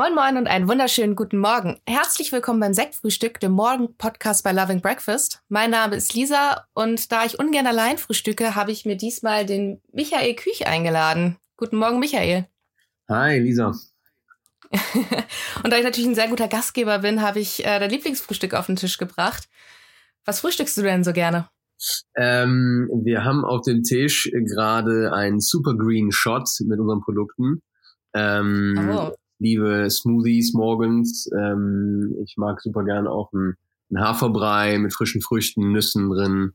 Moin Moin und einen wunderschönen guten Morgen. Herzlich willkommen beim Sektfrühstück, dem Morgen-Podcast bei Loving Breakfast. Mein Name ist Lisa und da ich ungern allein frühstücke, habe ich mir diesmal den Michael Küch eingeladen. Guten Morgen, Michael. Hi, Lisa. und da ich natürlich ein sehr guter Gastgeber bin, habe ich äh, dein Lieblingsfrühstück auf den Tisch gebracht. Was frühstückst du denn so gerne? Ähm, wir haben auf dem Tisch gerade einen Super Green Shot mit unseren Produkten. Ähm, oh. Liebe Smoothies morgens. Ähm, ich mag super gerne auch einen, einen Haferbrei mit frischen Früchten, Nüssen drin.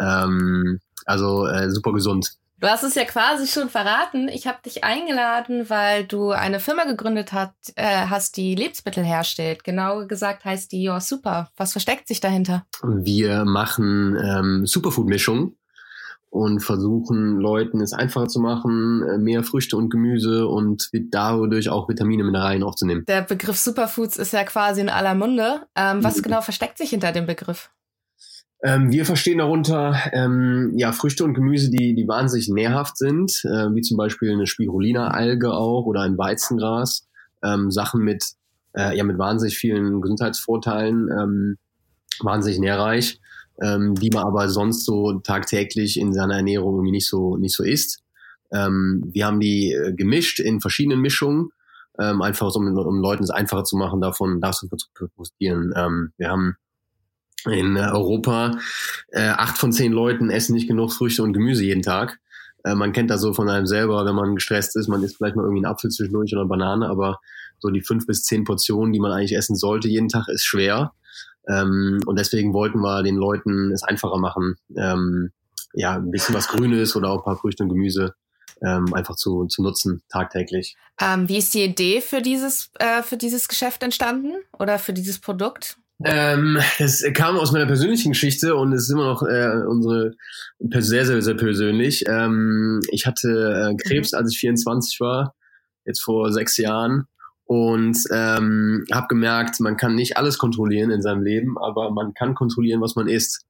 Ähm, also äh, super gesund. Du hast es ja quasi schon verraten. Ich habe dich eingeladen, weil du eine Firma gegründet hat, äh, hast, die Lebensmittel herstellt. Genau gesagt heißt die Your Super. Was versteckt sich dahinter? Wir machen ähm, Superfood-Mischungen und versuchen Leuten es einfacher zu machen, äh, mehr Früchte und Gemüse und dadurch auch Vitamine, Mineralien aufzunehmen. Der Begriff Superfoods ist ja quasi in aller Munde. Ähm, was mhm. genau versteckt sich hinter dem Begriff? Ähm, wir verstehen darunter ähm, ja Früchte und Gemüse, die die wahnsinnig nährhaft sind, äh, wie zum Beispiel eine Spirulina-Alge auch oder ein Weizengras. Ähm, Sachen mit äh, ja mit wahnsinnig vielen Gesundheitsvorteilen, ähm, wahnsinnig nährreich, ähm, die man aber sonst so tagtäglich in seiner Ernährung irgendwie nicht so nicht so isst. Ähm, wir haben die äh, gemischt in verschiedenen Mischungen, ähm, einfach um, um Leuten es einfacher zu machen, davon davon zu profitieren. Ähm, wir haben in Europa äh, acht von zehn Leuten essen nicht genug Früchte und Gemüse jeden Tag. Äh, man kennt das so von einem selber, wenn man gestresst ist, man isst vielleicht mal irgendwie einen Apfel zwischendurch oder eine Banane, aber so die fünf bis zehn Portionen, die man eigentlich essen sollte jeden Tag, ist schwer. Ähm, und deswegen wollten wir den Leuten es einfacher machen, ähm, ja, ein bisschen was Grünes oder auch ein paar Früchte und Gemüse ähm, einfach zu, zu nutzen, tagtäglich. Ähm, wie ist die Idee für dieses, äh, für dieses Geschäft entstanden oder für dieses Produkt? Ähm, das kam aus meiner persönlichen Geschichte und es ist immer noch äh, unsere sehr, sehr, sehr persönlich. Ähm, ich hatte äh, Krebs, mhm. als ich 24 war, jetzt vor sechs Jahren und ähm, habe gemerkt, man kann nicht alles kontrollieren in seinem Leben, aber man kann kontrollieren, was man isst.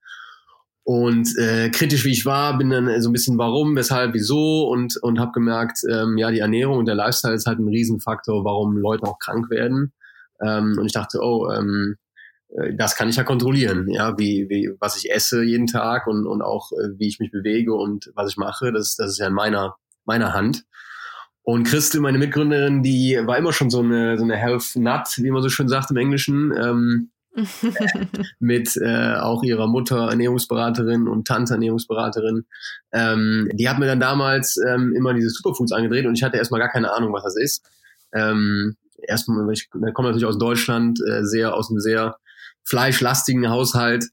Und äh, kritisch wie ich war, bin dann so ein bisschen warum, weshalb, wieso und und habe gemerkt, ähm, ja die Ernährung und der Lifestyle ist halt ein Riesenfaktor, warum Leute auch krank werden. Ähm, und ich dachte, oh, ähm, äh, das kann ich ja kontrollieren, ja, wie, wie, was ich esse jeden Tag und, und auch äh, wie ich mich bewege und was ich mache, das, das ist ja in meiner, meiner Hand. Und Christel, meine Mitgründerin, die war immer schon so eine, so eine Health Nut, wie man so schön sagt im Englischen, ähm, mit äh, auch ihrer Mutter Ernährungsberaterin und Tante Ernährungsberaterin. Ähm, die hat mir dann damals ähm, immer diese Superfoods angedreht und ich hatte erstmal gar keine Ahnung, was das ist. Ähm, erstmal, ich komme natürlich aus Deutschland, äh, sehr aus einem sehr fleischlastigen Haushalt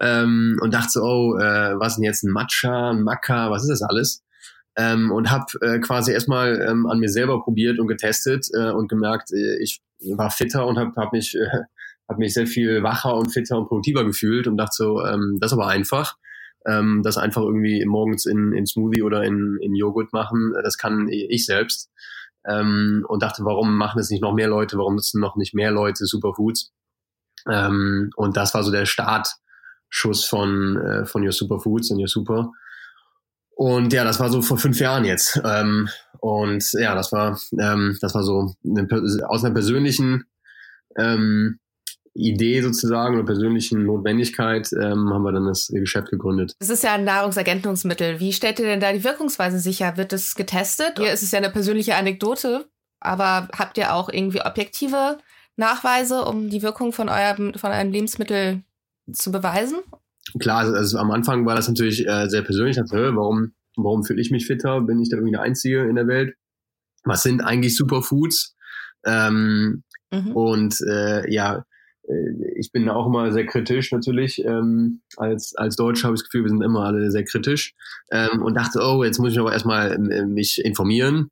ähm, und dachte so, oh, äh, was denn jetzt ein Matcha, ein Maca, was ist das alles? Ähm, und habe äh, quasi erstmal ähm, an mir selber probiert und getestet äh, und gemerkt, äh, ich war fitter und habe hab mich, äh, hab mich sehr viel wacher und fitter und produktiver gefühlt und dachte so, ähm, das ist aber einfach. Ähm, das einfach irgendwie morgens in, in Smoothie oder in, in Joghurt machen, äh, das kann ich selbst. Ähm, und dachte, warum machen es nicht noch mehr Leute, warum nutzen noch nicht mehr Leute Superfoods? Ähm, und das war so der Startschuss von, äh, von Your Superfoods und Your Super. Und ja, das war so vor fünf Jahren jetzt. Ähm, und ja, das war, ähm, das war so eine, aus einer persönlichen ähm, Idee sozusagen oder persönlichen Notwendigkeit ähm, haben wir dann das Geschäft gegründet. Es ist ja ein Nahrungsergänzungsmittel. Wie stellt ihr denn da die Wirkungsweise sicher? Wird es getestet? Hier ist es ja eine persönliche Anekdote, aber habt ihr auch irgendwie objektive Nachweise, um die Wirkung von eurem, von einem Lebensmittel zu beweisen? Klar, also, also am Anfang war das natürlich äh, sehr persönlich. Ich dachte, warum, warum fühle ich mich fitter? Bin ich da irgendwie der Einzige in der Welt? Was sind eigentlich Superfoods? Ähm, mhm. Und äh, ja, äh, ich bin auch immer sehr kritisch natürlich. Ähm, als, als Deutscher habe ich das Gefühl, wir sind immer alle sehr kritisch. Ähm, und dachte, oh, jetzt muss ich aber erstmal äh, mich informieren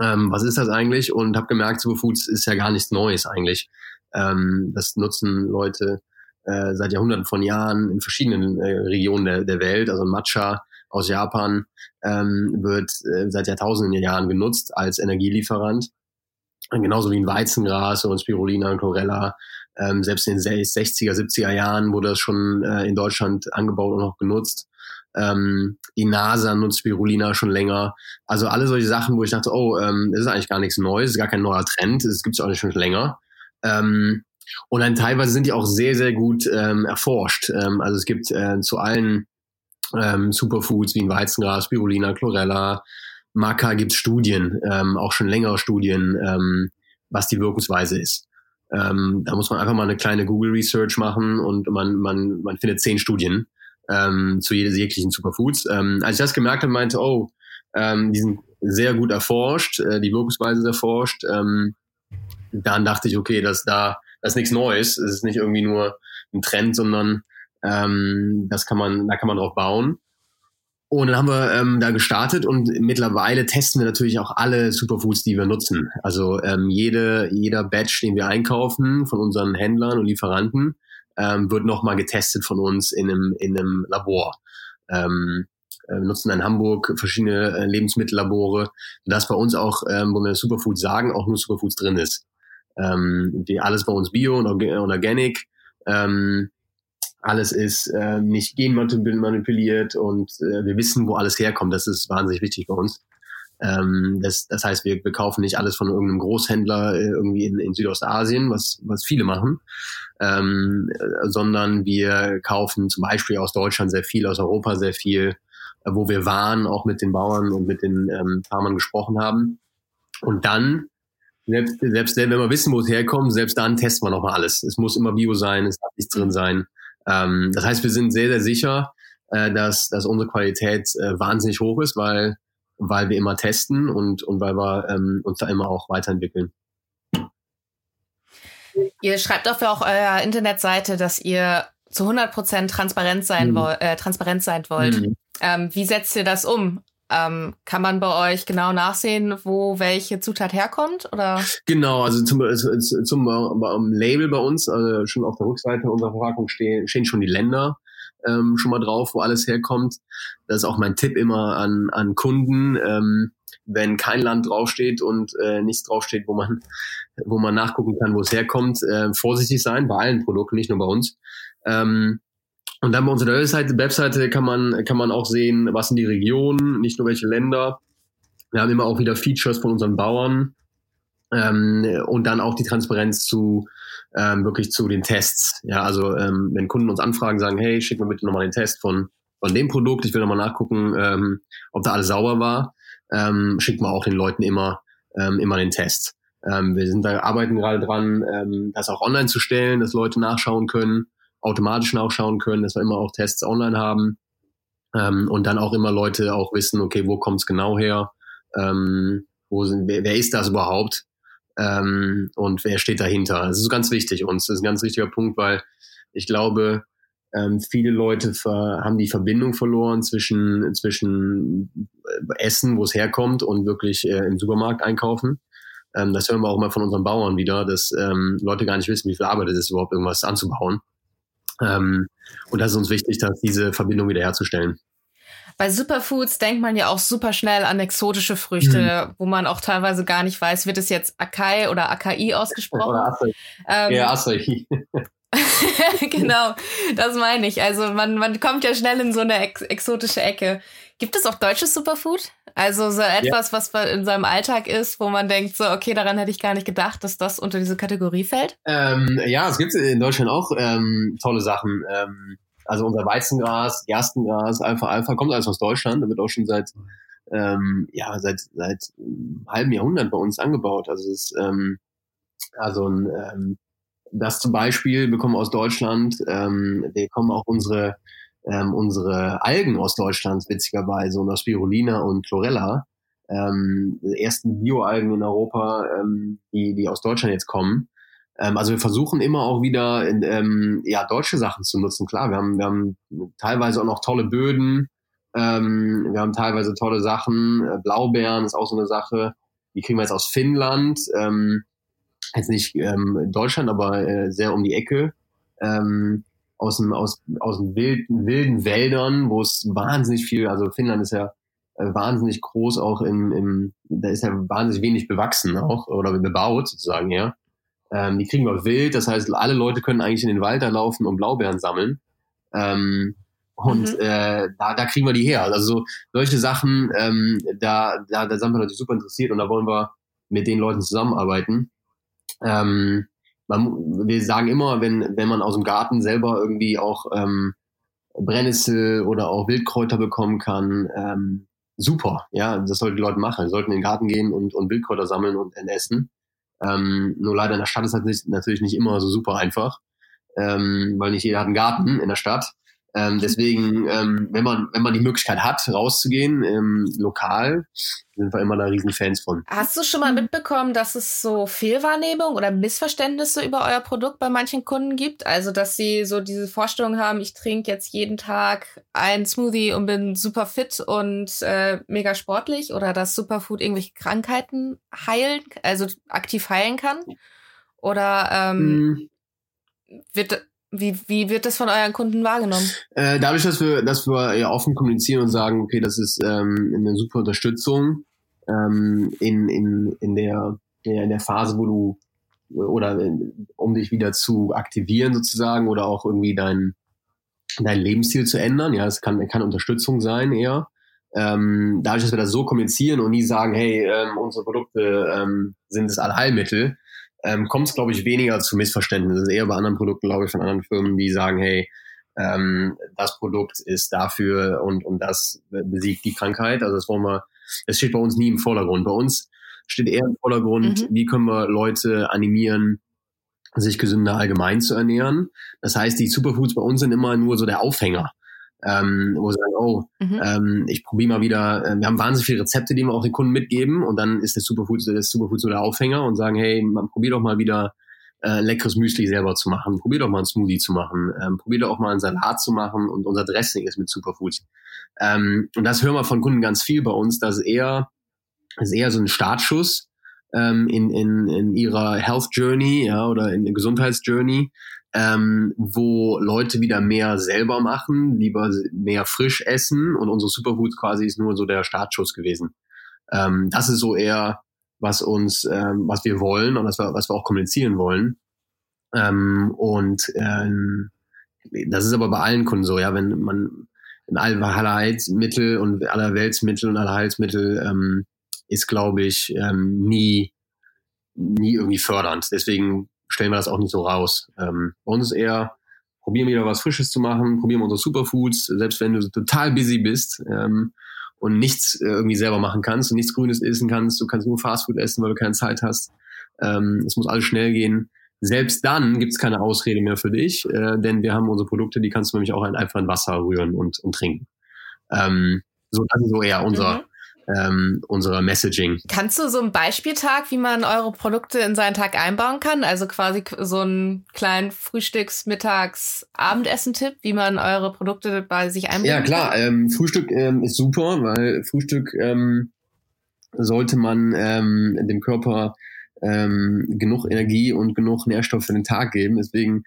ähm, was ist das eigentlich? Und habe gemerkt, Superfoods ist ja gar nichts Neues eigentlich. Ähm, das nutzen Leute äh, seit Jahrhunderten von Jahren in verschiedenen äh, Regionen der, der Welt. Also Matcha aus Japan ähm, wird äh, seit Jahrtausenden Jahren genutzt als Energielieferant. Genauso wie ein Weizengras und Spirulina und Chlorella. Ähm, selbst in den 60er, 70er Jahren wurde das schon äh, in Deutschland angebaut und auch genutzt. Ähm, die NASA nutzt Spirulina schon länger. Also alle solche Sachen, wo ich dachte, oh, ähm, das ist eigentlich gar nichts Neues, ist gar kein neuer Trend, das gibt es auch nicht schon länger. Ähm, und dann teilweise sind die auch sehr, sehr gut ähm, erforscht. Ähm, also es gibt äh, zu allen ähm, Superfoods wie ein Weizengras, Spirulina, Chlorella, Maca gibt Studien, ähm, auch schon längere Studien, ähm, was die Wirkungsweise ist. Ähm, da muss man einfach mal eine kleine Google Research machen und man, man, man findet zehn Studien ähm, zu jeglichen Superfoods. Ähm, als ich das gemerkt habe, meinte, oh, ähm, die sind sehr gut erforscht, äh, die Wirkungsweise ist erforscht. Ähm, dann dachte ich, okay, das da das ist nichts Neues, es ist nicht irgendwie nur ein Trend, sondern ähm, das kann man, da kann man drauf bauen. Und dann haben wir ähm, da gestartet und mittlerweile testen wir natürlich auch alle Superfoods, die wir nutzen. Also ähm, jede, jeder Batch, den wir einkaufen von unseren Händlern und Lieferanten, ähm, wird nochmal getestet von uns in einem, in einem Labor. Ähm, äh, wir nutzen in Hamburg verschiedene äh, Lebensmittellabore, sodass bei uns auch, ähm, wo wir Superfoods sagen, auch nur Superfoods drin ist. Ähm, die, alles bei uns Bio und, Organic. Ähm, alles ist äh, nicht genmanipuliert und äh, wir wissen, wo alles herkommt. Das ist wahnsinnig wichtig bei uns. Ähm, das, das heißt, wir, wir kaufen nicht alles von irgendeinem Großhändler äh, irgendwie in, in Südostasien, was, was viele machen, ähm, äh, sondern wir kaufen zum Beispiel aus Deutschland sehr viel, aus Europa sehr viel, äh, wo wir waren, auch mit den Bauern und mit den ähm, Farmern gesprochen haben. Und dann selbst, selbst wenn wir wissen, wo es herkommt, selbst dann testen wir nochmal alles. Es muss immer Bio sein, es darf nichts drin sein. Ähm, das heißt, wir sind sehr, sehr sicher, äh, dass, dass unsere Qualität äh, wahnsinnig hoch ist, weil, weil wir immer testen und, und weil wir ähm, uns da immer auch weiterentwickeln. Ihr schreibt auf eurer Internetseite, dass ihr zu 100 Prozent transparent sein, mhm. äh, transparent sein wollt. Mhm. Ähm, wie setzt ihr das um? Ähm, kann man bei euch genau nachsehen, wo welche Zutat herkommt? Oder? Genau, also zum, zum, zum um, Label bei uns, also schon auf der Rückseite unserer Verpackung stehen, stehen schon die Länder ähm, schon mal drauf, wo alles herkommt. Das ist auch mein Tipp immer an, an Kunden. Ähm, wenn kein Land draufsteht und äh, nichts draufsteht, wo man, wo man nachgucken kann, wo es herkommt, äh, vorsichtig sein, bei allen Produkten, nicht nur bei uns. Ähm, und dann bei unserer Webseite, Webseite kann man, kann man auch sehen, was sind die Regionen, nicht nur welche Länder. Wir haben immer auch wieder Features von unseren Bauern ähm, und dann auch die Transparenz zu ähm, wirklich zu den Tests. Ja, also ähm, wenn Kunden uns anfragen, sagen, hey, schick mir bitte nochmal den Test von, von dem Produkt, ich will nochmal nachgucken, ähm, ob da alles sauber war, ähm, schickt man auch den Leuten immer, ähm, immer den Test. Ähm, wir sind da arbeiten gerade dran, ähm, das auch online zu stellen, dass Leute nachschauen können automatisch nachschauen können, dass wir immer auch Tests online haben ähm, und dann auch immer Leute auch wissen, okay, wo kommt es genau her, ähm, wo sind, wer, wer ist das überhaupt ähm, und wer steht dahinter. Das ist ganz wichtig uns, das ist ein ganz wichtiger Punkt, weil ich glaube, ähm, viele Leute haben die Verbindung verloren zwischen, zwischen Essen, wo es herkommt und wirklich äh, im Supermarkt einkaufen. Ähm, das hören wir auch mal von unseren Bauern wieder, dass ähm, Leute gar nicht wissen, wie viel Arbeit es ist, überhaupt irgendwas anzubauen. Ähm, und das ist uns wichtig, dass diese Verbindung wiederherzustellen. Bei Superfoods denkt man ja auch super schnell an exotische Früchte, mhm. wo man auch teilweise gar nicht weiß, wird es jetzt Akai oder Akai ausgesprochen? Oder Acai. Ähm, ja, Acai. genau, das meine ich. Also man, man kommt ja schnell in so eine ex exotische Ecke. Gibt es auch deutsches Superfood? Also so etwas, ja. was in seinem Alltag ist, wo man denkt, so, okay, daran hätte ich gar nicht gedacht, dass das unter diese Kategorie fällt? Ähm, ja, es gibt in Deutschland auch ähm, tolle Sachen. Ähm, also unser Weizengras, Gerstengras, Alpha Alpha kommt alles aus Deutschland. Da wird auch schon seit ähm, ja seit seit einem halben Jahrhundert bei uns angebaut. Also es ist ähm, also ein, ähm, das zum Beispiel bekommen aus Deutschland. Ähm, wir kommen auch unsere ähm, unsere Algen aus Deutschland, witzigerweise, und aus Spirulina und Chlorella, ähm, ersten Bioalgen in Europa, ähm, die, die aus Deutschland jetzt kommen. Ähm, also wir versuchen immer auch wieder in, ähm, ja, deutsche Sachen zu nutzen. Klar, wir haben, wir haben teilweise auch noch tolle Böden, ähm, wir haben teilweise tolle Sachen. Äh, Blaubeeren ist auch so eine Sache. Die kriegen wir jetzt aus Finnland. Ähm, jetzt nicht ähm, Deutschland, aber äh, sehr um die Ecke. Ähm, aus dem, aus, aus dem wilden, wilden Wäldern, wo es wahnsinnig viel, also Finnland ist ja äh, wahnsinnig groß auch im, im, da ist ja wahnsinnig wenig bewachsen auch oder bebaut sozusagen, ja. Ähm, die kriegen wir wild, das heißt, alle Leute können eigentlich in den Wald da laufen und Blaubeeren sammeln. Ähm, Und mhm. äh, da, da kriegen wir die her. Also so, solche Sachen, ähm, da, da, da sind wir natürlich super interessiert und da wollen wir mit den Leuten zusammenarbeiten. Ähm, man, wir sagen immer, wenn, wenn man aus dem Garten selber irgendwie auch ähm, Brennnessel oder auch Wildkräuter bekommen kann, ähm, super. Ja, das sollten die Leute machen. Sie sollten in den Garten gehen und, und Wildkräuter sammeln und essen. Ähm, nur leider in der Stadt ist das natürlich nicht immer so super einfach, ähm, weil nicht jeder hat einen Garten in der Stadt. Ähm, deswegen, ähm, wenn man wenn man die Möglichkeit hat, rauszugehen, ähm, lokal, sind wir immer da riesen Fans von. Hast du schon mal mitbekommen, dass es so Fehlwahrnehmung oder Missverständnisse über euer Produkt bei manchen Kunden gibt? Also, dass sie so diese Vorstellung haben, ich trinke jetzt jeden Tag einen Smoothie und bin super fit und äh, mega sportlich oder dass Superfood irgendwelche Krankheiten heilen, also aktiv heilen kann? Oder ähm, mm. wird wie, wie wird das von euren Kunden wahrgenommen? Äh, dadurch, dass wir, dass wir ja offen kommunizieren und sagen, okay, das ist ähm, eine super Unterstützung ähm, in, in, in, der, in der Phase, wo du oder um dich wieder zu aktivieren sozusagen oder auch irgendwie dein, dein Lebensstil zu ändern. Ja, es kann, kann Unterstützung sein eher. Ähm, dadurch, dass wir das so kommunizieren und nie sagen, hey, ähm, unsere Produkte ähm, sind das Allheilmittel, ähm, kommt es, glaube ich, weniger zu Missverständnissen. eher bei anderen Produkten, glaube ich, von anderen Firmen, die sagen, hey, ähm, das Produkt ist dafür und, und das besiegt die Krankheit. Also das wollen wir, das steht bei uns nie im Vordergrund. Bei uns steht eher im Vordergrund, mhm. wie können wir Leute animieren, sich gesünder allgemein zu ernähren. Das heißt, die Superfoods bei uns sind immer nur so der Aufhänger ähm, wo sie sagen, oh, mhm. ähm, ich probiere mal wieder, äh, wir haben wahnsinnig viele Rezepte, die wir auch den Kunden mitgeben und dann ist das Superfood, das Superfood so der Aufhänger und sagen, hey, man, probier doch mal wieder äh, leckeres Müsli selber zu machen, probier doch mal einen Smoothie zu machen, ähm, probier doch auch mal einen Salat zu machen und unser Dressing ist mit Superfoods. Ähm, und das hören wir von Kunden ganz viel bei uns, dass eher, das ist eher so ein Startschuss ähm, in, in, in ihrer Health Journey ja, oder in der Gesundheitsjourney, ähm, wo Leute wieder mehr selber machen, lieber mehr frisch essen und unsere Superfoods quasi ist nur so der Startschuss gewesen. Ähm, das ist so eher, was uns, ähm, was wir wollen und was wir, was wir auch kommunizieren wollen. Ähm, und ähm, das ist aber bei allen Kunden so, ja, wenn man in aller Heilsmittel und aller Weltsmittel und aller Heilsmittel ähm, ist, glaube ich, ähm, nie, nie irgendwie fördernd. Deswegen stellen wir das auch nicht so raus. Ähm, bei uns ist eher, probieren wieder was Frisches zu machen, probieren unsere Superfoods, selbst wenn du total busy bist ähm, und nichts äh, irgendwie selber machen kannst und nichts Grünes essen kannst, du kannst nur Fastfood essen, weil du keine Zeit hast. Ähm, es muss alles schnell gehen. Selbst dann gibt's keine Ausrede mehr für dich, äh, denn wir haben unsere Produkte, die kannst du nämlich auch einfach in Wasser rühren und, und trinken. Ähm, so, das ist so eher unser, mhm ähm, unserer Messaging. Kannst du so einen Beispieltag, wie man eure Produkte in seinen Tag einbauen kann? Also quasi so einen kleinen Frühstücks-, Mittags-, Abendessen-Tipp, wie man eure Produkte bei sich einbauen kann? Ja, klar. Ähm, Frühstück ähm, ist super, weil Frühstück ähm, sollte man ähm, dem Körper ähm, genug Energie und genug Nährstoff für den Tag geben. Deswegen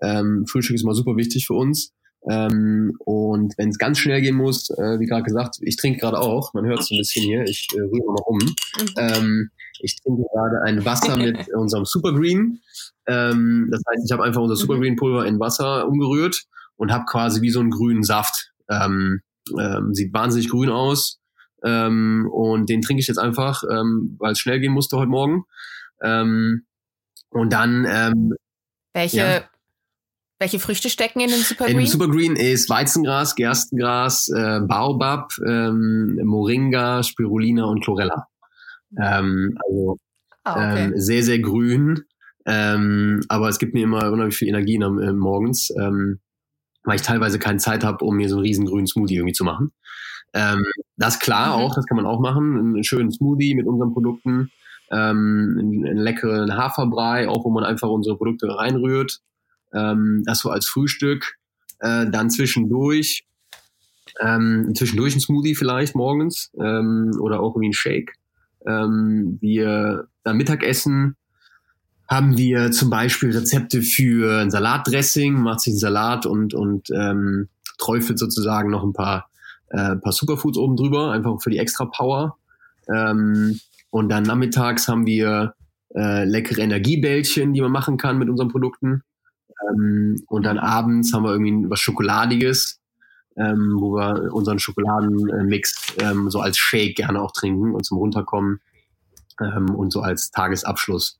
ähm, Frühstück ist immer super wichtig für uns. Ähm, und wenn es ganz schnell gehen muss, äh, wie gerade gesagt, ich trinke gerade auch, man hört es ein bisschen hier, ich äh, rühre mal um. Mhm. Ähm, ich trinke gerade ein Wasser mit unserem Supergreen. Ähm, das heißt, ich habe einfach unser mhm. Supergreen Pulver in Wasser umgerührt und habe quasi wie so einen grünen Saft. Ähm, ähm, sieht wahnsinnig grün aus. Ähm, und den trinke ich jetzt einfach, ähm, weil es schnell gehen musste heute Morgen. Ähm, und dann ähm, welche ja. Welche Früchte stecken in dem Supergreen? In dem Supergreen ist Weizengras, Gerstengras, äh, Baobab, ähm, Moringa, Spirulina und Chlorella. Ähm, also ah, okay. ähm, sehr, sehr grün. Ähm, aber es gibt mir immer unheimlich viel Energie äh, morgens, ähm, weil ich teilweise keine Zeit habe, um mir so einen riesen grünen Smoothie irgendwie zu machen. Ähm, das ist klar mhm. auch, das kann man auch machen. Einen schönen Smoothie mit unseren Produkten. Ähm, einen, einen leckeren Haferbrei, auch wo man einfach unsere Produkte reinrührt ähm, das so als Frühstück, äh, dann zwischendurch, ähm, zwischendurch ein Smoothie vielleicht morgens ähm, oder auch irgendwie ein Shake. Ähm, wir dann Mittagessen haben wir zum Beispiel Rezepte für ein Salatdressing, macht sich ein Salat und, und ähm, träufelt sozusagen noch ein paar, äh, paar Superfoods oben drüber, einfach für die extra Power. Ähm, und dann nachmittags haben wir äh, leckere Energiebällchen, die man machen kann mit unseren Produkten. Ähm, und dann abends haben wir irgendwie was Schokoladiges. ähm, wo wir unseren Schokoladenmix ähm, so als Shake gerne auch trinken und zum Runterkommen ähm, und so als Tagesabschluss.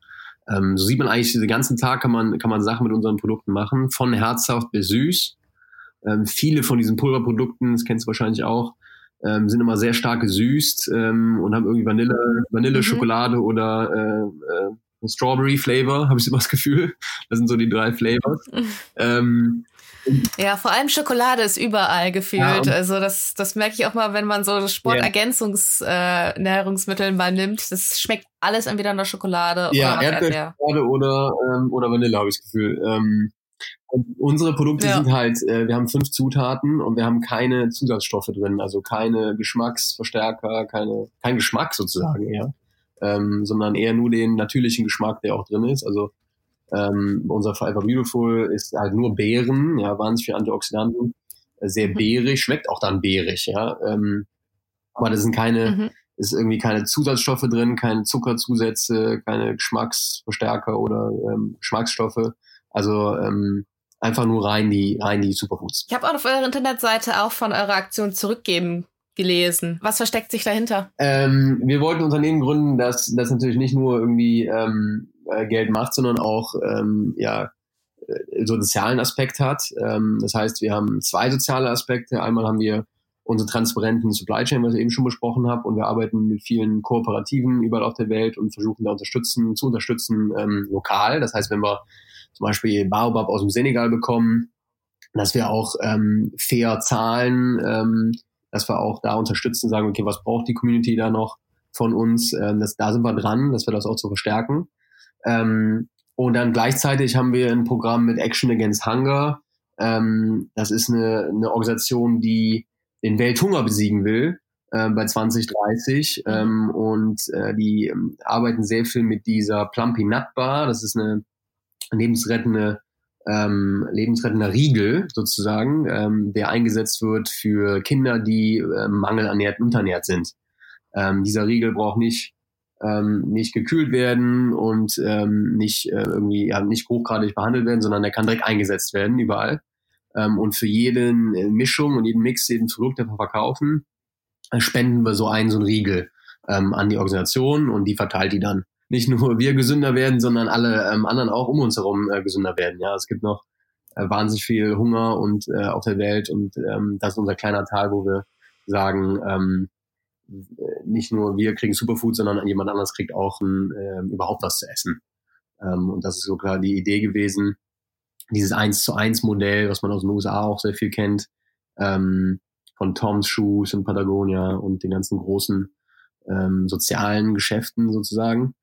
Ähm, so sieht man eigentlich den ganzen Tag kann man kann man Sachen mit unseren Produkten machen, von herzhaft bis süß. Ähm, viele von diesen Pulverprodukten, das kennst du wahrscheinlich auch, ähm, sind immer sehr stark gesüßt ähm, und haben irgendwie Vanille, Vanille, mhm. Schokolade oder äh, äh, Strawberry Flavor, habe ich immer das Gefühl. Das sind so die drei Flavors. ähm, ja, vor allem Schokolade ist überall gefühlt. Ja, also das, das merke ich auch mal, wenn man so Sportergänzungsnährungsmittel äh, mal nimmt. Das schmeckt alles entweder nach Schokolade ja, oder nach Erdbeerschokolade oder, ähm, oder Vanille, habe ich das Gefühl. Ähm, unsere Produkte ja. sind halt, äh, wir haben fünf Zutaten und wir haben keine Zusatzstoffe drin, also keine Geschmacksverstärker, keine, kein Geschmack sozusagen eher, ähm, sondern eher nur den natürlichen Geschmack, der auch drin ist. Also ähm, unser Forever Beautiful ist halt nur Beeren, ja, wahnsinnig viel Antioxidanten, sehr mhm. beerig, schmeckt auch dann beerig, ja. Ähm, aber das sind keine, mhm. ist irgendwie keine Zusatzstoffe drin, keine Zuckerzusätze, keine Geschmacksverstärker oder ähm, Geschmacksstoffe. Also ähm, einfach nur rein die, rein die Superfoods. Ich habe auch auf eurer Internetseite auch von eurer Aktion zurückgeben gelesen. Was versteckt sich dahinter? Ähm, wir wollten Unternehmen gründen, das, das natürlich nicht nur irgendwie ähm, äh, Geld macht, sondern auch ähm, ja, äh, so einen sozialen Aspekt hat. Ähm, das heißt, wir haben zwei soziale Aspekte. Einmal haben wir unsere transparenten Supply Chain, was ich eben schon besprochen habe, und wir arbeiten mit vielen Kooperativen überall auf der Welt und versuchen da unterstützen, zu unterstützen ähm, lokal. Das heißt, wenn wir zum Beispiel Baobab aus dem Senegal bekommen, dass wir auch ähm, fair zahlen, ähm, dass wir auch da unterstützen, sagen, okay, was braucht die Community da noch von uns? Ähm, das, da sind wir dran, dass wir das auch zu verstärken. Ähm, und dann gleichzeitig haben wir ein Programm mit Action Against Hunger. Ähm, das ist eine, eine Organisation, die den Welthunger besiegen will äh, bei 2030 mhm. ähm, und äh, die ähm, arbeiten sehr viel mit dieser Plumpy Nut Bar. Das ist eine lebensrettende ähm, lebensrettender Riegel sozusagen, ähm, der eingesetzt wird für Kinder, die ähm, mangelernährt und unterernährt sind. Ähm, dieser Riegel braucht nicht ähm, nicht gekühlt werden und ähm, nicht äh, irgendwie ja, nicht hochgradig behandelt werden, sondern der kann direkt eingesetzt werden überall. Ähm, und für jede äh, Mischung und jeden Mix, jeden Produkt, den wir verkaufen, äh, spenden wir so einen so einen Riegel ähm, an die Organisation und die verteilt die dann nicht nur wir gesünder werden, sondern alle ähm, anderen auch um uns herum äh, gesünder werden. Ja, es gibt noch äh, wahnsinnig viel Hunger und äh, auf der Welt und ähm, das ist unser kleiner Teil, wo wir sagen, ähm, nicht nur wir kriegen Superfood, sondern jemand anderes kriegt auch ein, äh, überhaupt was zu essen. Ähm, und das ist so klar die Idee gewesen, dieses eins zu eins Modell, was man aus den USA auch sehr viel kennt, ähm, von Tom's Shoes und Patagonia und den ganzen großen ähm, sozialen Geschäften sozusagen.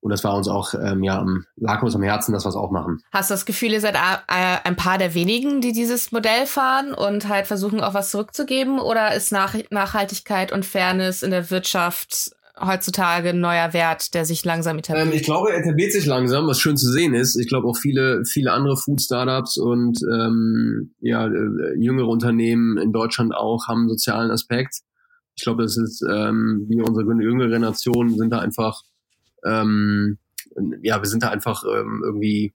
Und das war uns auch, ähm, ja, lag uns am Herzen, dass wir es auch machen. Hast du das Gefühl, ihr seid ein paar der wenigen, die dieses Modell fahren und halt versuchen, auch was zurückzugeben? Oder ist Nach Nachhaltigkeit und Fairness in der Wirtschaft heutzutage ein neuer Wert, der sich langsam etabliert? Ähm, ich glaube, er etabliert sich langsam, was schön zu sehen ist. Ich glaube auch viele, viele andere Food-Startups und ähm, ja, äh, jüngere Unternehmen in Deutschland auch haben einen sozialen Aspekt. Ich glaube, das ist, ähm, wie unsere jüngere Generation sind da einfach ähm, ja, wir sind da einfach ähm, irgendwie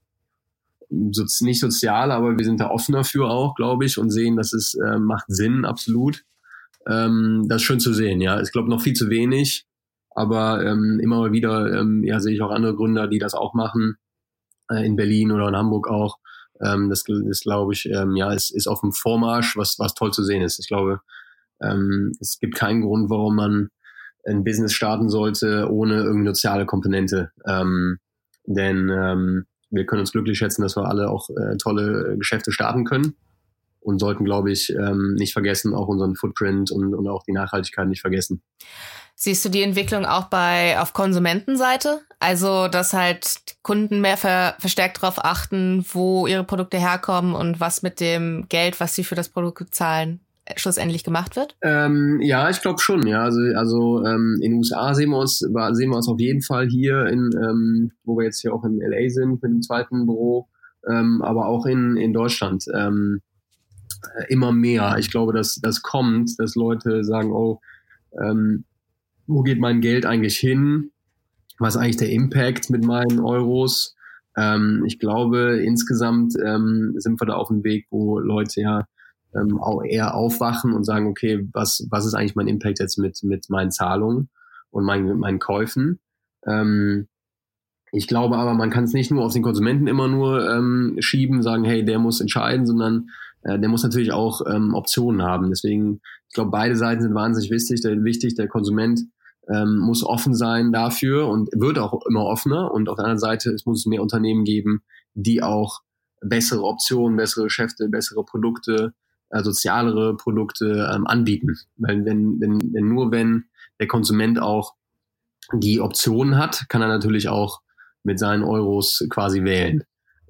so, nicht sozial, aber wir sind da offen dafür auch, glaube ich, und sehen, dass es äh, macht Sinn, absolut. Ähm, das ist schön zu sehen, ja. Ich glaube noch viel zu wenig, aber ähm, immer mal wieder ähm, ja, sehe ich auch andere Gründer, die das auch machen, äh, in Berlin oder in Hamburg auch. Ähm, das ist, glaube ich, ähm, ja, es ist auf dem Vormarsch, was, was toll zu sehen ist. Ich glaube, ähm, es gibt keinen Grund, warum man ein Business starten sollte ohne irgendeine soziale Komponente. Ähm, denn ähm, wir können uns glücklich schätzen, dass wir alle auch äh, tolle Geschäfte starten können und sollten, glaube ich, ähm, nicht vergessen, auch unseren Footprint und, und auch die Nachhaltigkeit nicht vergessen. Siehst du die Entwicklung auch bei auf Konsumentenseite? Also, dass halt Kunden mehr ver, verstärkt darauf achten, wo ihre Produkte herkommen und was mit dem Geld, was sie für das Produkt zahlen, schlussendlich gemacht wird? Ähm, ja, ich glaube schon. Ja, also, also ähm, in den USA sehen wir uns, sehen wir uns auf jeden Fall hier in, ähm, wo wir jetzt hier auch in LA sind mit dem zweiten Büro, ähm, aber auch in in Deutschland ähm, äh, immer mehr. Ich glaube, dass das kommt, dass Leute sagen, oh, ähm, wo geht mein Geld eigentlich hin? Was ist eigentlich der Impact mit meinen Euros? Ich glaube, insgesamt sind wir da auf dem Weg, wo Leute ja ähm, auch eher aufwachen und sagen, okay, was, was ist eigentlich mein Impact jetzt mit, mit meinen Zahlungen und meinen, meinen Käufen? Ähm, ich glaube aber, man kann es nicht nur auf den Konsumenten immer nur ähm, schieben, sagen, hey, der muss entscheiden, sondern äh, der muss natürlich auch ähm, Optionen haben. Deswegen, ich glaube, beide Seiten sind wahnsinnig wichtig. Der, wichtig, der Konsument ähm, muss offen sein dafür und wird auch immer offener. Und auf der anderen Seite, es muss mehr Unternehmen geben, die auch bessere Optionen, bessere Geschäfte, bessere Produkte, äh, sozialere Produkte ähm, anbieten. Weil wenn, wenn, wenn nur wenn der Konsument auch die Optionen hat, kann er natürlich auch mit seinen Euros quasi wählen.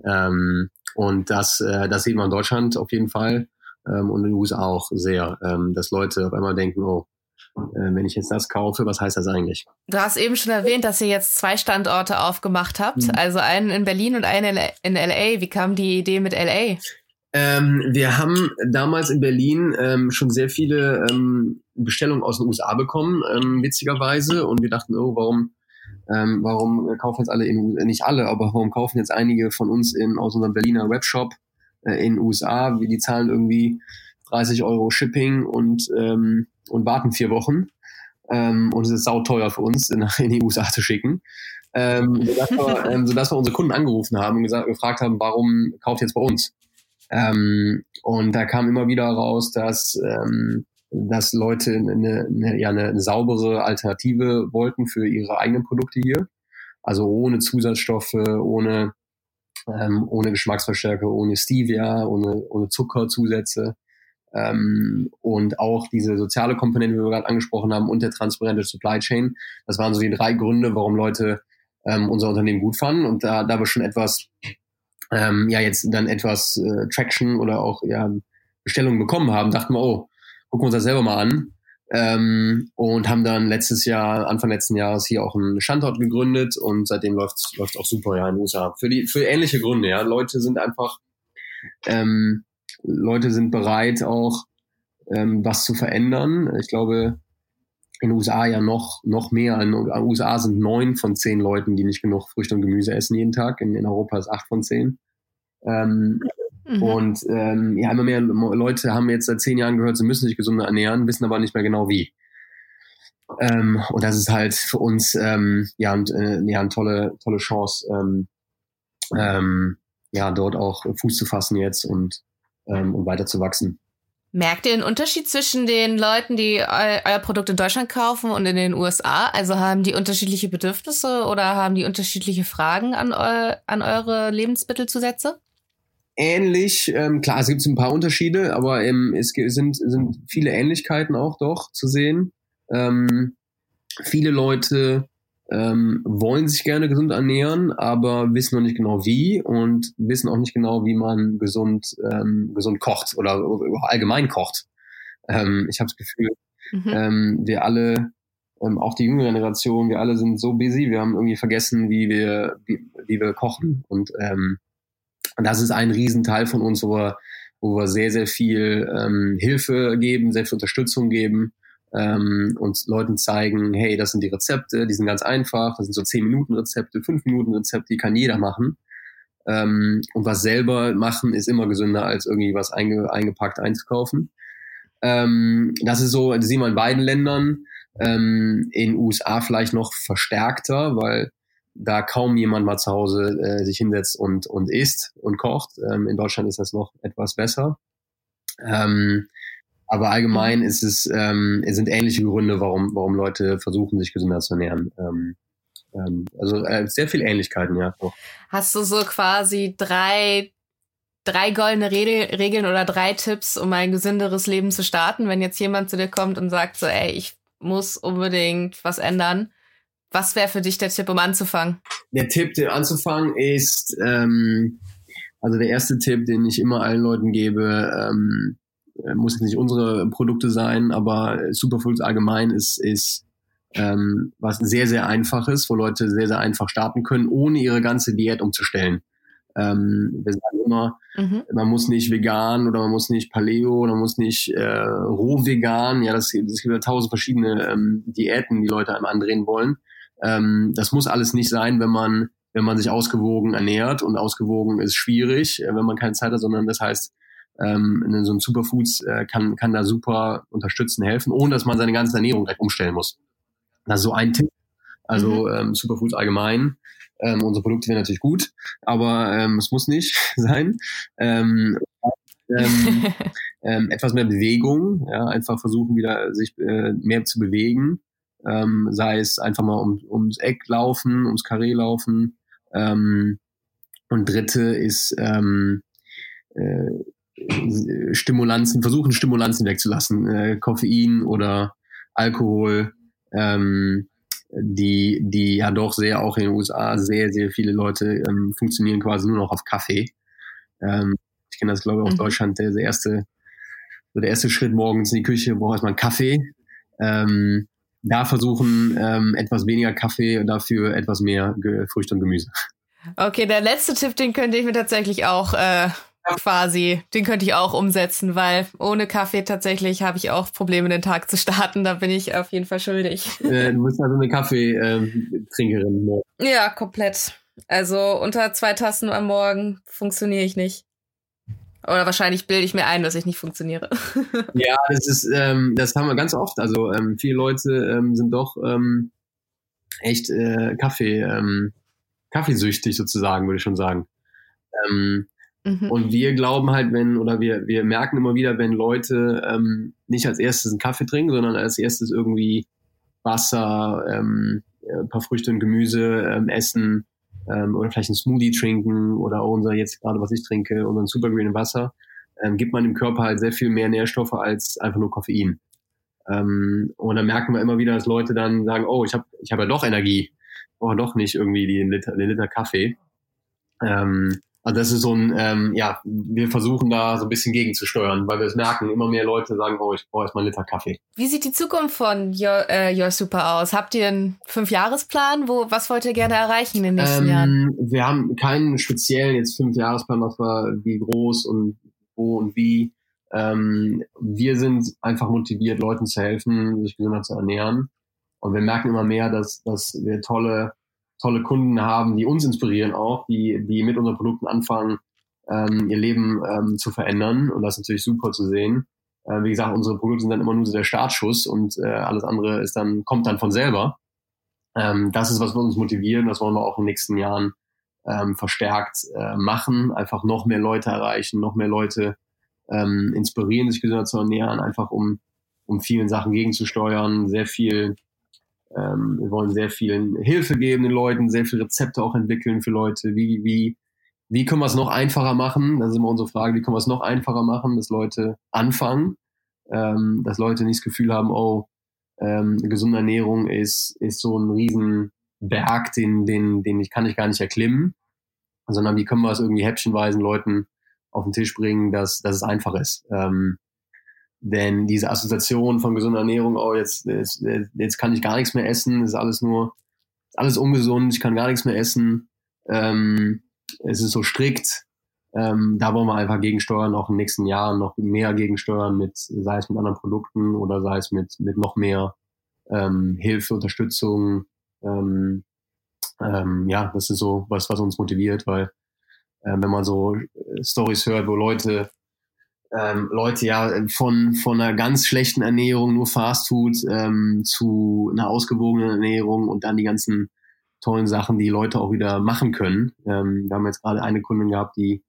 Ähm, und das, äh, das sieht man in Deutschland auf jeden Fall ähm, und in den USA auch sehr, ähm, dass Leute auf einmal denken, oh, äh, wenn ich jetzt das kaufe, was heißt das eigentlich? Du hast eben schon erwähnt, dass ihr jetzt zwei Standorte aufgemacht habt, mhm. also einen in Berlin und einen in LA. Wie kam die Idee mit LA? Ähm, wir haben damals in Berlin ähm, schon sehr viele ähm, Bestellungen aus den USA bekommen, ähm, witzigerweise. Und wir dachten, oh, warum, ähm, warum kaufen jetzt alle in nicht alle, aber warum kaufen jetzt einige von uns in aus unserem Berliner Webshop äh, in den USA? Die zahlen irgendwie 30 Euro Shipping und ähm, und warten vier Wochen. Und es ist sauteuer für uns, in, in die USA zu schicken. Ähm, sodass, wir, sodass wir unsere Kunden angerufen haben und gesagt, gefragt haben, warum kauft jetzt bei uns? Ähm, und da kam immer wieder raus, dass, ähm, dass Leute eine, eine, ja, eine, saubere Alternative wollten für ihre eigenen Produkte hier. Also ohne Zusatzstoffe, ohne, ähm, ohne Geschmacksverstärker, ohne Stevia, ohne, ohne Zuckerzusätze. Ähm, und auch diese soziale Komponente, die wir gerade angesprochen haben, und der transparente Supply Chain. Das waren so die drei Gründe, warum Leute ähm, unser Unternehmen gut fanden. Und da, da wir schon etwas ähm, ja jetzt dann etwas äh, Traction oder auch ja, Bestellungen bekommen haben, dachten wir, oh, gucken wir uns das selber mal an. Ähm, und haben dann letztes Jahr, Anfang letzten Jahres hier auch einen Standort gegründet und seitdem läuft es auch super ja in den USA. Für die für ähnliche Gründe, ja. Leute sind einfach ähm, Leute sind bereit auch ähm, was zu verändern. Ich glaube, in den USA ja noch, noch mehr. In den USA sind neun von zehn Leuten, die nicht genug Früchte und Gemüse essen jeden Tag. In, in Europa ist acht von zehn. Ähm, mhm. Und ähm, ja, immer mehr Leute haben jetzt seit zehn Jahren gehört, sie müssen sich gesünder ernähren, wissen aber nicht mehr genau wie. Ähm, und das ist halt für uns ähm, ja, und, äh, ja eine tolle, tolle Chance, ähm, ähm, ja, dort auch Fuß zu fassen jetzt und, ähm, und weiter zu wachsen. Merkt ihr einen Unterschied zwischen den Leuten, die eu euer Produkt in Deutschland kaufen und in den USA? Also haben die unterschiedliche Bedürfnisse oder haben die unterschiedliche Fragen an, eu an eure Lebensmittelzusätze? Ähnlich, ähm, klar, es gibt ein paar Unterschiede, aber ähm, es sind, sind viele Ähnlichkeiten auch doch zu sehen. Ähm, viele Leute ähm, wollen sich gerne gesund ernähren, aber wissen noch nicht genau wie und wissen auch nicht genau, wie man gesund, ähm, gesund kocht oder, allgemein kocht. Ähm, ich habe das Gefühl, mhm. ähm, wir alle, ähm, auch die jüngere Generation, wir alle sind so busy, wir haben irgendwie vergessen, wie wir, wie, wie wir kochen. Und ähm, das ist ein Riesenteil von uns, wo wir, wo wir sehr, sehr viel ähm, Hilfe geben, sehr viel Unterstützung geben ähm, und Leuten zeigen, hey, das sind die Rezepte, die sind ganz einfach, das sind so 10 Minuten Rezepte, 5 Minuten Rezepte, die kann jeder machen. Ähm, und was selber machen ist immer gesünder, als irgendwie was einge eingepackt einzukaufen. Ähm, das ist so, das sehen wir in beiden Ländern. Ähm, in USA vielleicht noch verstärkter, weil da kaum jemand mal zu Hause äh, sich hinsetzt und, und isst und kocht. Ähm, in Deutschland ist das noch etwas besser. Ähm, aber allgemein mhm. ist es, ähm, es sind ähnliche Gründe, warum, warum Leute versuchen, sich gesünder zu ernähren. Ähm, ähm, also äh, sehr viel Ähnlichkeiten, ja. Hast du so quasi drei, drei goldene Regel, Regeln oder drei Tipps, um ein gesünderes Leben zu starten, wenn jetzt jemand zu dir kommt und sagt so, ey, ich muss unbedingt was ändern? Was wäre für dich der Tipp, um anzufangen? Der Tipp, den anzufangen, ist, ähm, also der erste Tipp, den ich immer allen Leuten gebe, ähm, äh, muss nicht unsere Produkte sein, aber Superfoods allgemein ist, ist ähm, was sehr, sehr einfaches, wo Leute sehr, sehr einfach starten können, ohne ihre ganze Diät umzustellen. Ähm, wir sagen immer, mhm. man muss nicht vegan oder man muss nicht Paleo oder man muss nicht äh, roh vegan. Ja, das, das gibt ja tausend verschiedene ähm, Diäten, die Leute einem andrehen wollen. Ähm, das muss alles nicht sein, wenn man wenn man sich ausgewogen ernährt und ausgewogen ist schwierig, äh, wenn man keine Zeit hat, sondern das heißt, ähm, ne, so ein Superfoods äh, kann, kann da super unterstützen, helfen, ohne dass man seine ganze Ernährung direkt umstellen muss. Das ist so ein Tipp. Also mhm. ähm, Superfoods allgemein. Ähm, unsere Produkte wären natürlich gut, aber ähm, es muss nicht sein. Ähm, ähm, ähm, etwas mehr Bewegung, ja, einfach versuchen wieder sich äh, mehr zu bewegen, ähm, sei es einfach mal um, ums Eck laufen, ums Karree laufen. Ähm, und dritte ist ähm, äh, Stimulanzen, versuchen Stimulanzen wegzulassen, äh, Koffein oder Alkohol, ähm, die, die ja doch sehr auch in den USA sehr, sehr viele Leute ähm, funktionieren quasi nur noch auf Kaffee. Ähm, ich kenne das, glaube ich, aus mhm. Deutschland, der, der erste, so der erste Schritt morgens in die Küche, braucht erstmal einen Kaffee. Ähm, da versuchen, ähm, etwas weniger Kaffee und dafür etwas mehr Ge Früchte und Gemüse. Okay, der letzte Tipp, den könnte ich mir tatsächlich auch äh, quasi, den könnte ich auch umsetzen, weil ohne Kaffee tatsächlich habe ich auch Probleme, den Tag zu starten. Da bin ich auf jeden Fall schuldig. Äh, du bist also eine Kaffeetrinkerin. Ne? Ja, komplett. Also unter zwei Tassen am Morgen funktioniere ich nicht. Oder wahrscheinlich bilde ich mir ein, dass ich nicht funktioniere. ja, das ist, ähm, das haben wir ganz oft. Also ähm, viele Leute ähm, sind doch ähm, echt äh, Kaffee, ähm, Kaffeesüchtig sozusagen, würde ich schon sagen. Ähm, mhm. Und wir glauben halt, wenn, oder wir, wir merken immer wieder, wenn Leute ähm, nicht als erstes einen Kaffee trinken, sondern als erstes irgendwie Wasser, ähm, ein paar Früchte und Gemüse ähm, essen, ähm, oder vielleicht einen Smoothie trinken oder unser jetzt gerade, was ich trinke, unseren Supergreen Wasser, ähm, gibt man dem Körper halt sehr viel mehr Nährstoffe als einfach nur Koffein. Ähm, und dann merken wir immer wieder, dass Leute dann sagen, oh, ich habe ich hab ja doch Energie, oh, doch nicht irgendwie den Liter, den Liter Kaffee. Ähm, also das ist so ein, ähm, ja, wir versuchen da so ein bisschen gegenzusteuern, weil wir es merken, immer mehr Leute sagen, oh, ich brauche erstmal einen Liter Kaffee. Wie sieht die Zukunft von Your, äh, Your Super aus? Habt ihr einen Fünfjahresplan? Wo, was wollt ihr gerne erreichen in den nächsten ähm, Jahren? Wir haben keinen speziellen jetzt Fünfjahresplan, was wir, wie groß und wo und wie. Ähm, wir sind einfach motiviert, Leuten zu helfen, sich gesünder zu ernähren. Und wir merken immer mehr, dass, dass wir tolle tolle Kunden haben, die uns inspirieren auch, die, die mit unseren Produkten anfangen, ähm, ihr Leben ähm, zu verändern. Und das ist natürlich super zu sehen. Äh, wie gesagt, unsere Produkte sind dann immer nur so der Startschuss und äh, alles andere ist dann, kommt dann von selber. Ähm, das ist, was wir uns motivieren. Das wollen wir auch in den nächsten Jahren ähm, verstärkt äh, machen. Einfach noch mehr Leute erreichen, noch mehr Leute ähm, inspirieren, sich gesünder zu ernähren, einfach um, um vielen Sachen gegenzusteuern, sehr viel ähm, wir wollen sehr viel Hilfe geben den Leuten, sehr viele Rezepte auch entwickeln für Leute. Wie, wie, wie können wir es noch einfacher machen? Das ist immer unsere Frage. Wie können wir es noch einfacher machen, dass Leute anfangen, ähm, dass Leute nicht das Gefühl haben, oh, ähm, gesunde Ernährung ist, ist so ein Riesenberg, den, den, den ich kann ich gar nicht erklimmen, sondern wie können wir es irgendwie häppchenweisen Leuten auf den Tisch bringen, dass, dass es einfach ist. Ähm, denn diese Assoziation von gesunder Ernährung, oh, jetzt, jetzt, jetzt kann ich gar nichts mehr essen, ist alles nur, alles ungesund, ich kann gar nichts mehr essen, ähm, es ist so strikt. Ähm, da wollen wir einfach gegensteuern, auch in den nächsten Jahren noch mehr gegensteuern, mit, sei es mit anderen Produkten oder sei es mit, mit noch mehr ähm, Hilfe, Unterstützung. Ähm, ähm, ja, das ist so was, was uns motiviert, weil äh, wenn man so Stories hört, wo Leute ähm, Leute ja von, von einer ganz schlechten Ernährung, nur Fastfood, ähm, zu einer ausgewogenen Ernährung und dann die ganzen tollen Sachen, die Leute auch wieder machen können. Ähm, wir haben jetzt gerade eine Kundin gehabt, die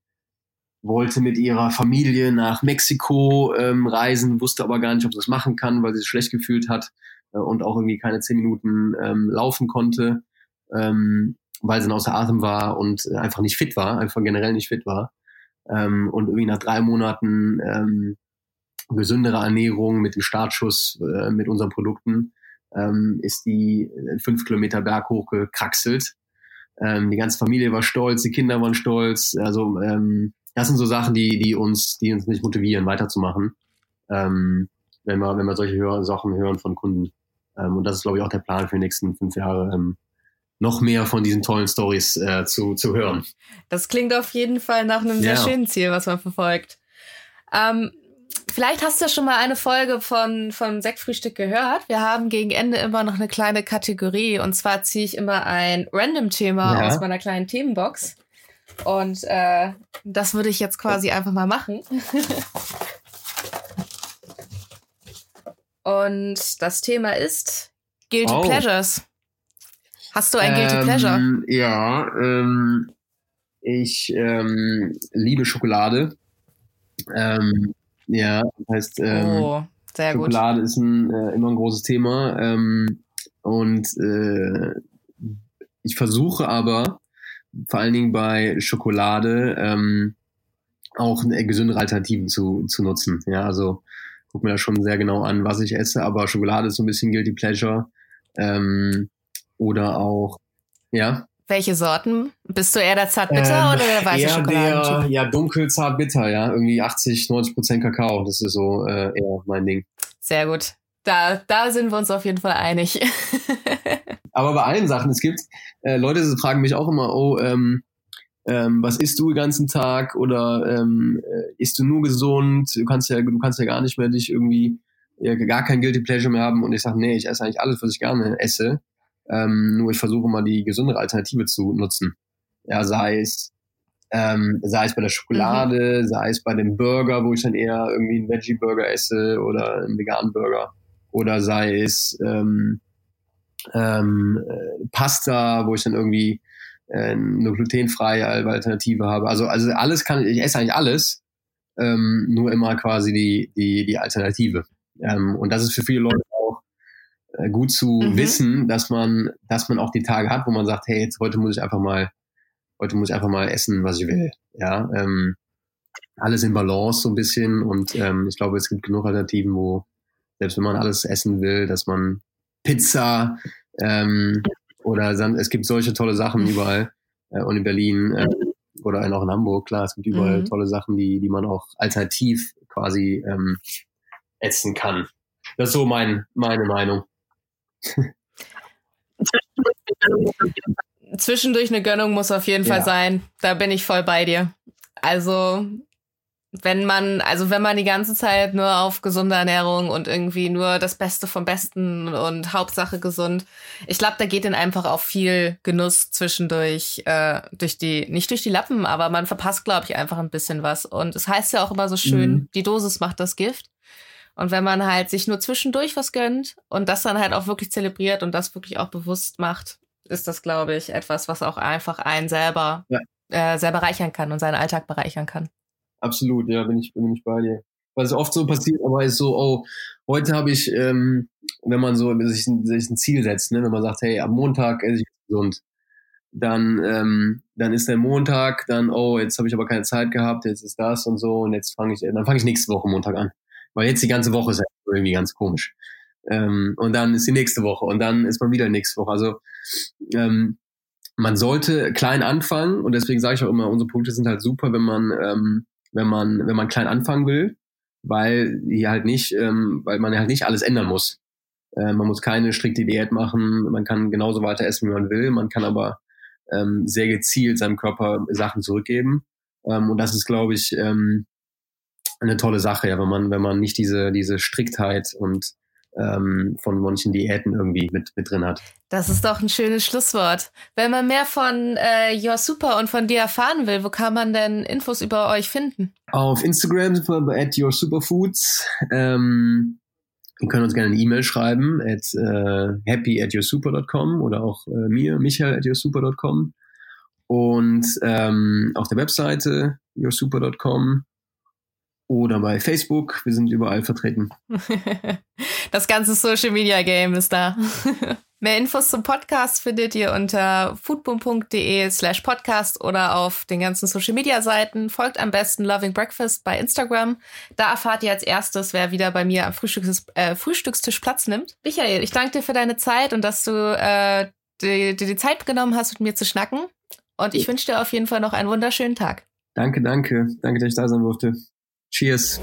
wollte mit ihrer Familie nach Mexiko ähm, reisen, wusste aber gar nicht, ob sie das machen kann, weil sie sich schlecht gefühlt hat äh, und auch irgendwie keine zehn Minuten ähm, laufen konnte, ähm, weil sie außer Atem war und einfach nicht fit war, einfach generell nicht fit war. Ähm, und irgendwie nach drei Monaten ähm, gesündere Ernährung mit dem Startschuss äh, mit unseren Produkten ähm, ist die äh, fünf Kilometer Berg hochgekraxelt. Ähm, die ganze Familie war stolz, die Kinder waren stolz. Also ähm, das sind so Sachen, die, die uns, die uns nicht motivieren, weiterzumachen, ähm, wenn wir, wenn wir solche Hör Sachen hören von Kunden. Ähm, und das ist, glaube ich, auch der Plan für die nächsten fünf Jahre, ähm, noch mehr von diesen tollen Stories äh, zu, zu hören. Das klingt auf jeden Fall nach einem sehr schönen Ziel, was man verfolgt. Ähm, vielleicht hast du ja schon mal eine Folge von, von Sektfrühstück gehört. Wir haben gegen Ende immer noch eine kleine Kategorie und zwar ziehe ich immer ein Random-Thema ja. aus meiner kleinen Themenbox. Und äh, das würde ich jetzt quasi einfach mal machen. Und das Thema ist Guilty oh. Pleasures. Hast du ein Guilty ähm, Pleasure? Ja, ähm, ich ähm, liebe Schokolade. Ähm, ja, das heißt, ähm, oh, sehr Schokolade gut. ist ein, äh, immer ein großes Thema. Ähm, und äh, ich versuche aber, vor allen Dingen bei Schokolade, ähm, auch eine gesündere Alternativen zu, zu nutzen. Ja, also guck mir da schon sehr genau an, was ich esse, aber Schokolade ist so ein bisschen Guilty Pleasure. Ähm, oder auch, ja. Welche Sorten? Bist du eher der Zartbitter ähm, oder der weiße eher Der, ja, dunkel Zartbitter, ja. Irgendwie 80, 90 Prozent Kakao. Das ist so äh, eher mein Ding. Sehr gut. Da, da sind wir uns auf jeden Fall einig. Aber bei allen Sachen, es gibt äh, Leute, die fragen mich auch immer, oh, ähm, ähm, was isst du den ganzen Tag oder ähm, äh, isst du nur gesund? Du kannst ja, du kannst ja gar nicht mehr dich irgendwie ja, gar kein Guilty Pleasure mehr haben. Und ich sage, nee, ich esse eigentlich alles, was ich gerne esse. Ähm, nur ich versuche mal die gesündere Alternative zu nutzen. Ja, sei es, ähm, sei es bei der Schokolade, mhm. sei es bei dem Burger, wo ich dann eher irgendwie einen Veggie-Burger esse oder einen veganen Burger. Oder sei es ähm, ähm, äh, Pasta, wo ich dann irgendwie äh, eine glutenfreie Alternative habe. Also, also alles kann, ich esse eigentlich alles, ähm, nur immer quasi die, die, die Alternative. Ähm, und das ist für viele Leute gut zu mhm. wissen, dass man, dass man auch die Tage hat, wo man sagt, hey, jetzt heute muss ich einfach mal, heute muss ich einfach mal essen, was ich will. Ja, ähm, alles in Balance so ein bisschen und ähm, ich glaube, es gibt genug Alternativen, wo selbst wenn man alles essen will, dass man Pizza ähm, oder es gibt solche tolle Sachen überall äh, und in Berlin äh, oder auch in Hamburg, klar, es gibt überall mhm. tolle Sachen, die, die man auch alternativ quasi ähm, essen kann. Das ist so mein, meine Meinung. Zwischendurch eine Gönnung muss auf jeden ja. Fall sein. Da bin ich voll bei dir. Also wenn man, also wenn man die ganze Zeit nur auf gesunde Ernährung und irgendwie nur das Beste vom Besten und Hauptsache gesund, ich glaube, da geht dann einfach auch viel Genuss zwischendurch äh, durch die, nicht durch die Lappen, aber man verpasst, glaube ich, einfach ein bisschen was. Und es heißt ja auch immer so schön, mhm. die Dosis macht das Gift. Und wenn man halt sich nur zwischendurch was gönnt und das dann halt auch wirklich zelebriert und das wirklich auch bewusst macht, ist das, glaube ich, etwas, was auch einfach einen selber, ja. äh, sehr bereichern kann und seinen Alltag bereichern kann. Absolut, ja, bin ich, bin ich bei dir. Was oft so passiert, aber ist so, oh, heute habe ich, ähm, wenn man so sich ein, sich ein Ziel setzt, ne, wenn man sagt, hey, am Montag esse ich gesund, dann, ähm, dann ist der Montag, dann, oh, jetzt habe ich aber keine Zeit gehabt, jetzt ist das und so und jetzt fange ich, dann fange ich nächste Woche Montag an. Weil jetzt die ganze Woche ist ja irgendwie ganz komisch. Ähm, und dann ist die nächste Woche und dann ist man wieder nächste Woche. Also ähm, man sollte klein anfangen und deswegen sage ich auch immer, unsere Punkte sind halt super, wenn man ähm, wenn man, wenn man klein anfangen will, weil hier halt nicht, ähm, weil man halt nicht alles ändern muss. Äh, man muss keine strikte Diät machen, man kann genauso weiter essen, wie man will, man kann aber ähm, sehr gezielt seinem Körper Sachen zurückgeben. Ähm, und das ist, glaube ich, ähm, eine tolle Sache, ja, wenn man, wenn man nicht diese, diese Striktheit und ähm, von manchen Diäten irgendwie mit, mit drin hat. Das ist doch ein schönes Schlusswort. Wenn man mehr von äh, Your Super und von dir erfahren will, wo kann man denn Infos über euch finden? Auf Instagram sind wir at Your Superfoods. Ähm, ihr könnt uns gerne eine E-Mail schreiben at äh, happy at yoursuper.com oder auch äh, mir, michael at yoursuper.com. Und ähm, auf der Webseite yoursuper.com oder bei Facebook. Wir sind überall vertreten. Das ganze Social Media Game ist da. Mehr Infos zum Podcast findet ihr unter foodboom.de slash podcast oder auf den ganzen Social Media Seiten. Folgt am besten Loving Breakfast bei Instagram. Da erfahrt ihr als erstes, wer wieder bei mir am Frühstücks äh, Frühstückstisch Platz nimmt. Michael, ich danke dir für deine Zeit und dass du äh, dir die, die Zeit genommen hast, mit mir zu schnacken. Und ich wünsche dir auf jeden Fall noch einen wunderschönen Tag. Danke, danke. Danke, dass ich da sein durfte. Cheers.